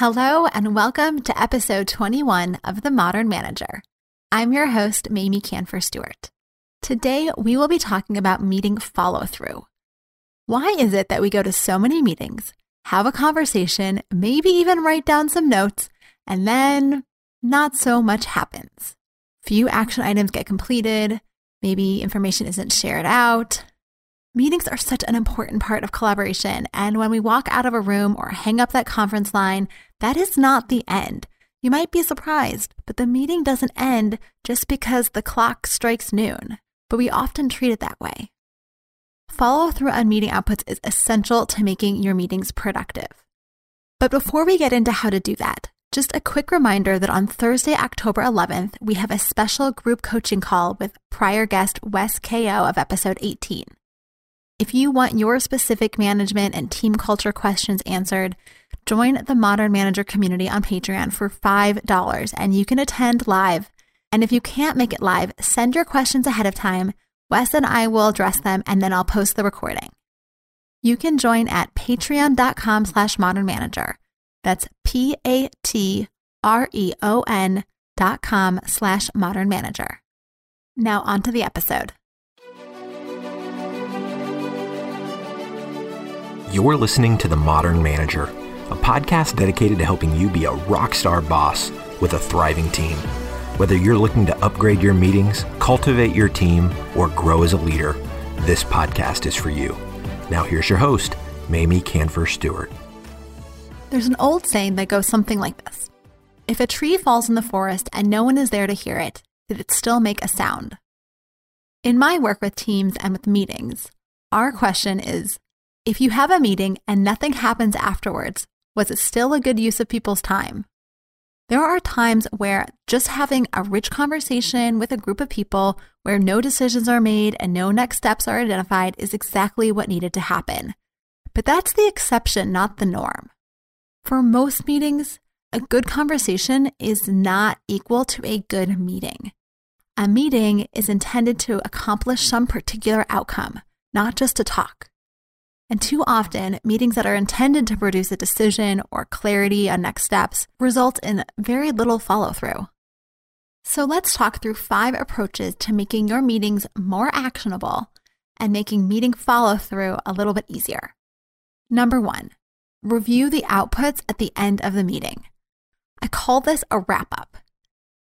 Hello, and welcome to episode 21 of The Modern Manager. I'm your host, Mamie Kanfer Stewart. Today, we will be talking about meeting follow through. Why is it that we go to so many meetings, have a conversation, maybe even write down some notes, and then not so much happens? Few action items get completed, maybe information isn't shared out, Meetings are such an important part of collaboration, and when we walk out of a room or hang up that conference line, that is not the end. You might be surprised, but the meeting doesn't end just because the clock strikes noon, but we often treat it that way. Follow through on meeting outputs is essential to making your meetings productive. But before we get into how to do that, just a quick reminder that on Thursday, October 11th, we have a special group coaching call with prior guest Wes Kao of episode 18. If you want your specific management and team culture questions answered, join the Modern Manager community on Patreon for $5 and you can attend live. And if you can't make it live, send your questions ahead of time. Wes and I will address them and then I'll post the recording. You can join at patreon.com slash modern manager. That's P A T R E O N dot com slash modern manager. Now on to the episode. You're listening to The Modern Manager, a podcast dedicated to helping you be a rock star boss with a thriving team. Whether you're looking to upgrade your meetings, cultivate your team, or grow as a leader, this podcast is for you. Now, here's your host, Mamie Kanfer Stewart. There's an old saying that goes something like this If a tree falls in the forest and no one is there to hear it, did it still make a sound? In my work with teams and with meetings, our question is if you have a meeting and nothing happens afterwards, was it still a good use of people's time? There are times where just having a rich conversation with a group of people where no decisions are made and no next steps are identified is exactly what needed to happen. But that's the exception, not the norm. For most meetings, a good conversation is not equal to a good meeting. A meeting is intended to accomplish some particular outcome, not just to talk. And too often, meetings that are intended to produce a decision or clarity on next steps result in very little follow through. So let's talk through five approaches to making your meetings more actionable and making meeting follow through a little bit easier. Number one, review the outputs at the end of the meeting. I call this a wrap up.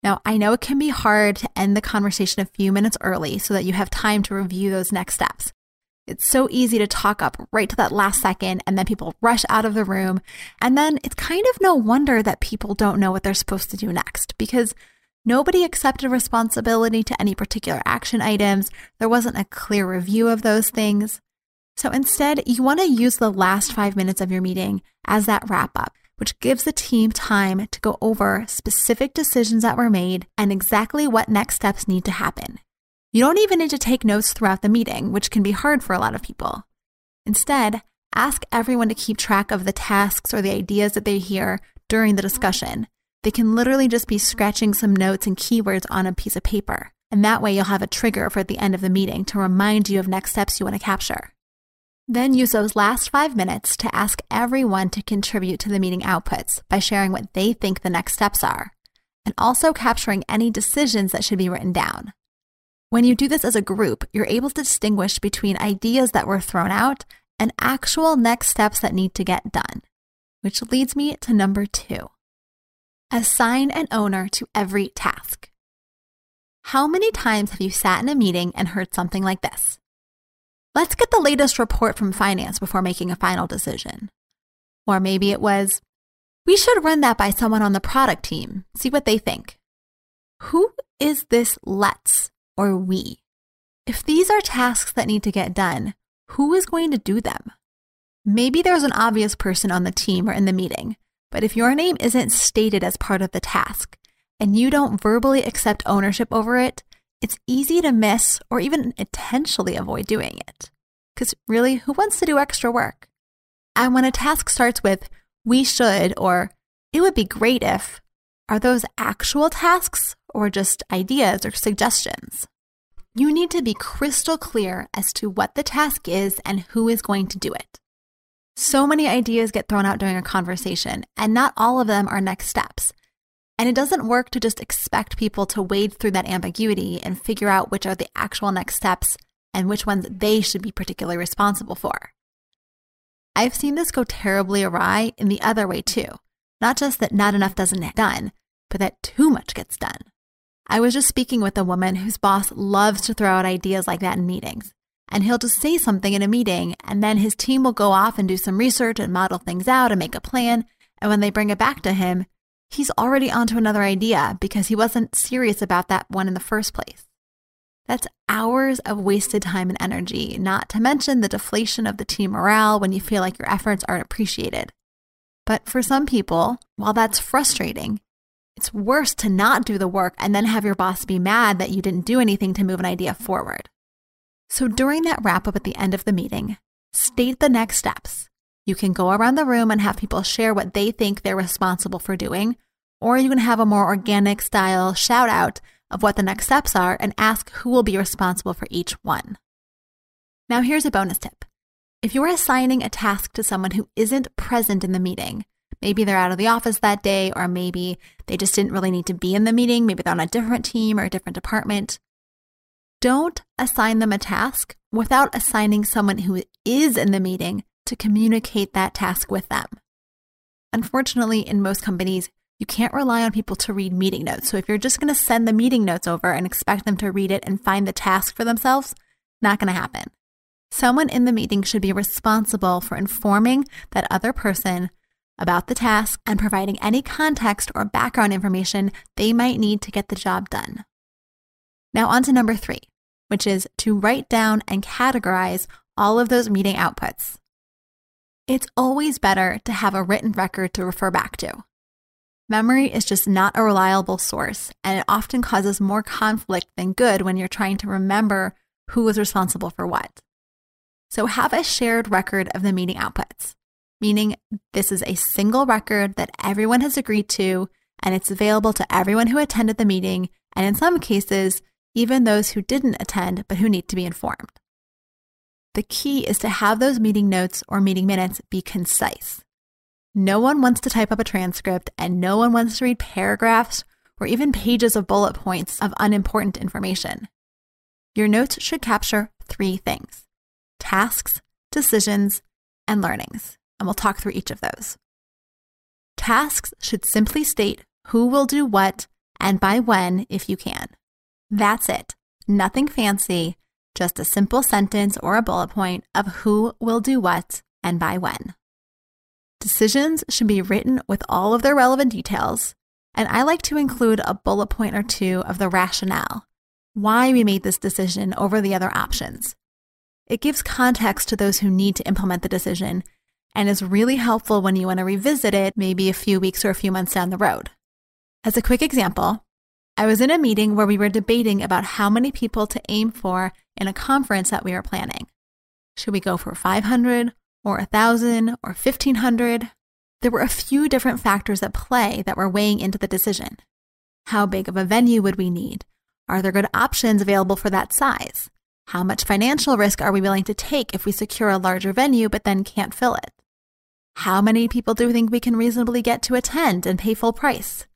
Now, I know it can be hard to end the conversation a few minutes early so that you have time to review those next steps. It's so easy to talk up right to that last second, and then people rush out of the room. And then it's kind of no wonder that people don't know what they're supposed to do next because nobody accepted responsibility to any particular action items. There wasn't a clear review of those things. So instead, you want to use the last five minutes of your meeting as that wrap up, which gives the team time to go over specific decisions that were made and exactly what next steps need to happen. You don't even need to take notes throughout the meeting, which can be hard for a lot of people. Instead, ask everyone to keep track of the tasks or the ideas that they hear during the discussion. They can literally just be scratching some notes and keywords on a piece of paper. And that way you'll have a trigger for at the end of the meeting to remind you of next steps you want to capture. Then use those last five minutes to ask everyone to contribute to the meeting outputs by sharing what they think the next steps are, and also capturing any decisions that should be written down. When you do this as a group, you're able to distinguish between ideas that were thrown out and actual next steps that need to get done. Which leads me to number two assign an owner to every task. How many times have you sat in a meeting and heard something like this? Let's get the latest report from finance before making a final decision. Or maybe it was, we should run that by someone on the product team, see what they think. Who is this let's? Or we. If these are tasks that need to get done, who is going to do them? Maybe there's an obvious person on the team or in the meeting, but if your name isn't stated as part of the task and you don't verbally accept ownership over it, it's easy to miss or even intentionally avoid doing it. Because really, who wants to do extra work? And when a task starts with, we should, or it would be great if, are those actual tasks or just ideas or suggestions? You need to be crystal clear as to what the task is and who is going to do it. So many ideas get thrown out during a conversation, and not all of them are next steps. And it doesn't work to just expect people to wade through that ambiguity and figure out which are the actual next steps and which ones they should be particularly responsible for. I've seen this go terribly awry in the other way too. Not just that not enough doesn't get done, but that too much gets done. I was just speaking with a woman whose boss loves to throw out ideas like that in meetings. And he'll just say something in a meeting, and then his team will go off and do some research and model things out and make a plan. And when they bring it back to him, he's already onto another idea because he wasn't serious about that one in the first place. That's hours of wasted time and energy, not to mention the deflation of the team morale when you feel like your efforts aren't appreciated. But for some people, while that's frustrating, it's worse to not do the work and then have your boss be mad that you didn't do anything to move an idea forward. So during that wrap up at the end of the meeting, state the next steps. You can go around the room and have people share what they think they're responsible for doing, or you can have a more organic style shout out of what the next steps are and ask who will be responsible for each one. Now, here's a bonus tip. If you're assigning a task to someone who isn't present in the meeting, maybe they're out of the office that day, or maybe they just didn't really need to be in the meeting, maybe they're on a different team or a different department, don't assign them a task without assigning someone who is in the meeting to communicate that task with them. Unfortunately, in most companies, you can't rely on people to read meeting notes. So if you're just going to send the meeting notes over and expect them to read it and find the task for themselves, not going to happen. Someone in the meeting should be responsible for informing that other person about the task and providing any context or background information they might need to get the job done. Now, on to number three, which is to write down and categorize all of those meeting outputs. It's always better to have a written record to refer back to. Memory is just not a reliable source, and it often causes more conflict than good when you're trying to remember who was responsible for what. So, have a shared record of the meeting outputs, meaning this is a single record that everyone has agreed to, and it's available to everyone who attended the meeting, and in some cases, even those who didn't attend but who need to be informed. The key is to have those meeting notes or meeting minutes be concise. No one wants to type up a transcript, and no one wants to read paragraphs or even pages of bullet points of unimportant information. Your notes should capture three things tasks, decisions, and learnings. And we'll talk through each of those. Tasks should simply state who will do what and by when if you can. That's it. Nothing fancy, just a simple sentence or a bullet point of who will do what and by when. Decisions should be written with all of their relevant details, and I like to include a bullet point or two of the rationale, why we made this decision over the other options. It gives context to those who need to implement the decision and is really helpful when you want to revisit it maybe a few weeks or a few months down the road. As a quick example, I was in a meeting where we were debating about how many people to aim for in a conference that we were planning. Should we go for 500 or 1,000 or 1,500. There were a few different factors at play that were weighing into the decision. How big of a venue would we need? Are there good options available for that size? How much financial risk are we willing to take if we secure a larger venue but then can't fill it? How many people do we think we can reasonably get to attend and pay full price?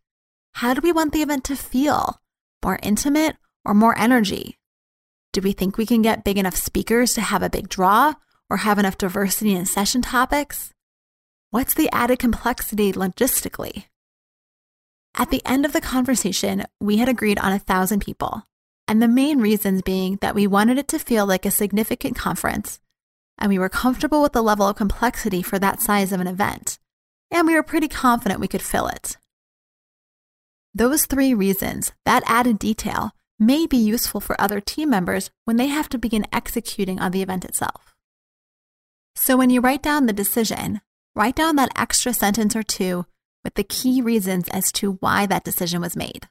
How do we want the event to feel? More intimate or more energy? Do we think we can get big enough speakers to have a big draw or have enough diversity in session topics? What's the added complexity logistically? At the end of the conversation, we had agreed on a thousand people, and the main reasons being that we wanted it to feel like a significant conference, and we were comfortable with the level of complexity for that size of an event, and we were pretty confident we could fill it. Those three reasons, that added detail, may be useful for other team members when they have to begin executing on the event itself. So when you write down the decision, write down that extra sentence or two with the key reasons as to why that decision was made.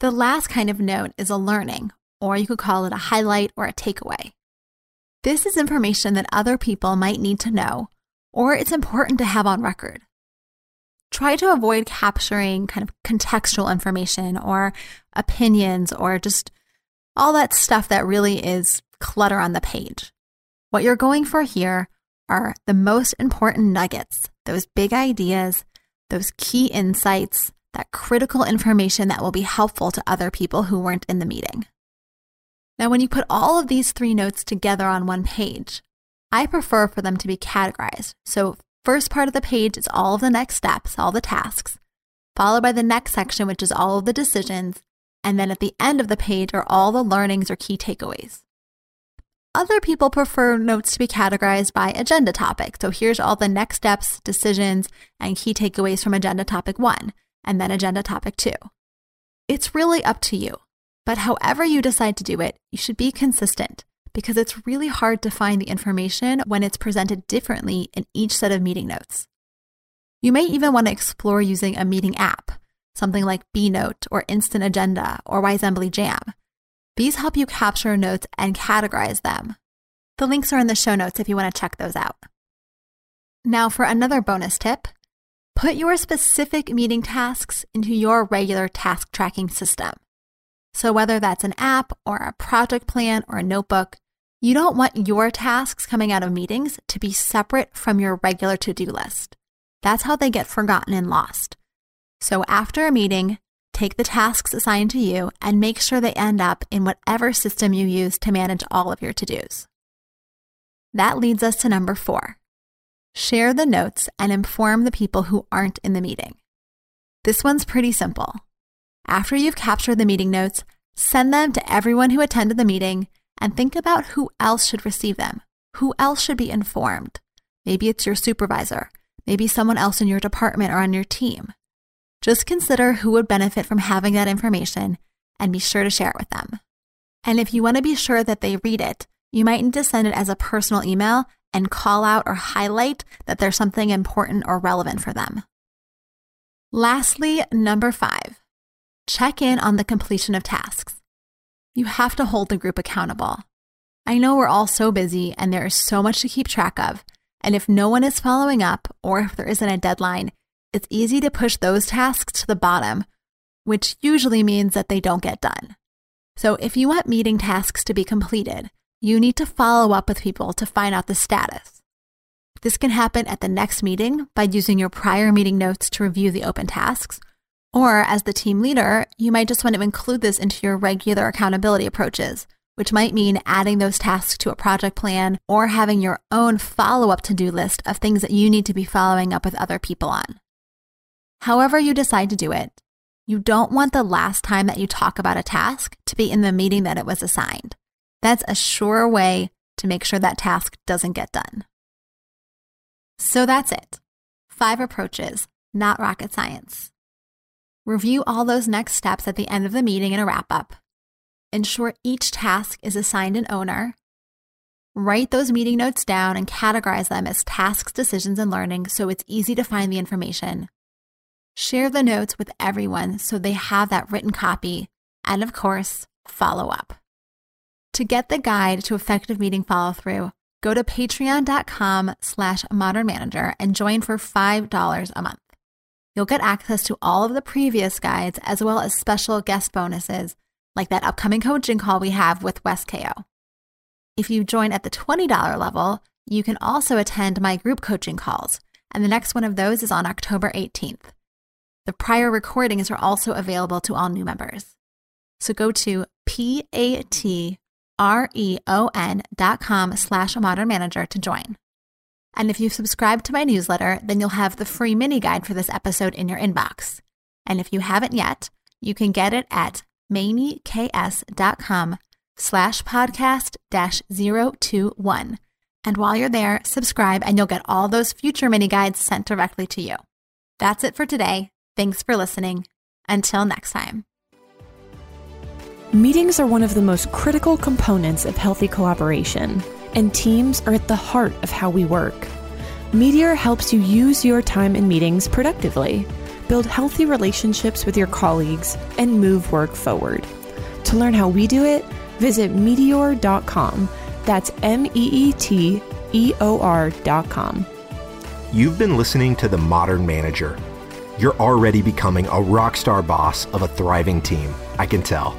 The last kind of note is a learning, or you could call it a highlight or a takeaway. This is information that other people might need to know, or it's important to have on record. Try to avoid capturing kind of contextual information or opinions or just all that stuff that really is clutter on the page. What you're going for here are the most important nuggets, those big ideas, those key insights, that critical information that will be helpful to other people who weren't in the meeting. Now, when you put all of these three notes together on one page, I prefer for them to be categorized. So, first part of the page is all of the next steps, all the tasks, followed by the next section, which is all of the decisions, and then at the end of the page are all the learnings or key takeaways. Other people prefer notes to be categorized by agenda topic. So here's all the next steps, decisions, and key takeaways from agenda topic one, and then agenda topic two. It's really up to you. But however you decide to do it, you should be consistent because it's really hard to find the information when it's presented differently in each set of meeting notes. You may even want to explore using a meeting app, something like Beenote or Instant Agenda or Wisembly Jam. These help you capture notes and categorize them. The links are in the show notes if you want to check those out. Now, for another bonus tip put your specific meeting tasks into your regular task tracking system. So, whether that's an app or a project plan or a notebook, you don't want your tasks coming out of meetings to be separate from your regular to do list. That's how they get forgotten and lost. So, after a meeting, take the tasks assigned to you and make sure they end up in whatever system you use to manage all of your to dos. That leads us to number four share the notes and inform the people who aren't in the meeting. This one's pretty simple. After you've captured the meeting notes, send them to everyone who attended the meeting and think about who else should receive them. Who else should be informed? Maybe it's your supervisor, maybe someone else in your department or on your team. Just consider who would benefit from having that information and be sure to share it with them. And if you want to be sure that they read it, you might need to send it as a personal email and call out or highlight that there's something important or relevant for them. Lastly, number five, check in on the completion of tasks. You have to hold the group accountable. I know we're all so busy and there is so much to keep track of. And if no one is following up or if there isn't a deadline, it's easy to push those tasks to the bottom, which usually means that they don't get done. So if you want meeting tasks to be completed, you need to follow up with people to find out the status. This can happen at the next meeting by using your prior meeting notes to review the open tasks, or as the team leader, you might just want to include this into your regular accountability approaches, which might mean adding those tasks to a project plan or having your own follow up to do list of things that you need to be following up with other people on. However, you decide to do it, you don't want the last time that you talk about a task to be in the meeting that it was assigned. That's a sure way to make sure that task doesn't get done. So that's it. Five approaches, not rocket science. Review all those next steps at the end of the meeting in a wrap up. Ensure each task is assigned an owner. Write those meeting notes down and categorize them as tasks, decisions, and learning so it's easy to find the information. Share the notes with everyone so they have that written copy. And of course, follow up. To get the guide to effective meeting follow through, go to patreon.com slash modern manager and join for $5 a month. You'll get access to all of the previous guides as well as special guest bonuses like that upcoming coaching call we have with Wes Kao. If you join at the $20 level, you can also attend my group coaching calls, and the next one of those is on October 18th. The prior recordings are also available to all new members. So go to p-a-t R-E-O-N dot com slash modern manager to join. And if you subscribe to my newsletter, then you'll have the free mini guide for this episode in your inbox. And if you haven't yet, you can get it at mamieks.com slash podcast dash 021. And while you're there, subscribe and you'll get all those future mini guides sent directly to you. That's it for today. Thanks for listening. Until next time. Meetings are one of the most critical components of healthy collaboration, and teams are at the heart of how we work. Meeteor helps you use your time in meetings productively, build healthy relationships with your colleagues, and move work forward. To learn how we do it, visit meeteor.com. That's M E E T E O R.com. You've been listening to The Modern Manager. You're already becoming a rock star boss of a thriving team, I can tell.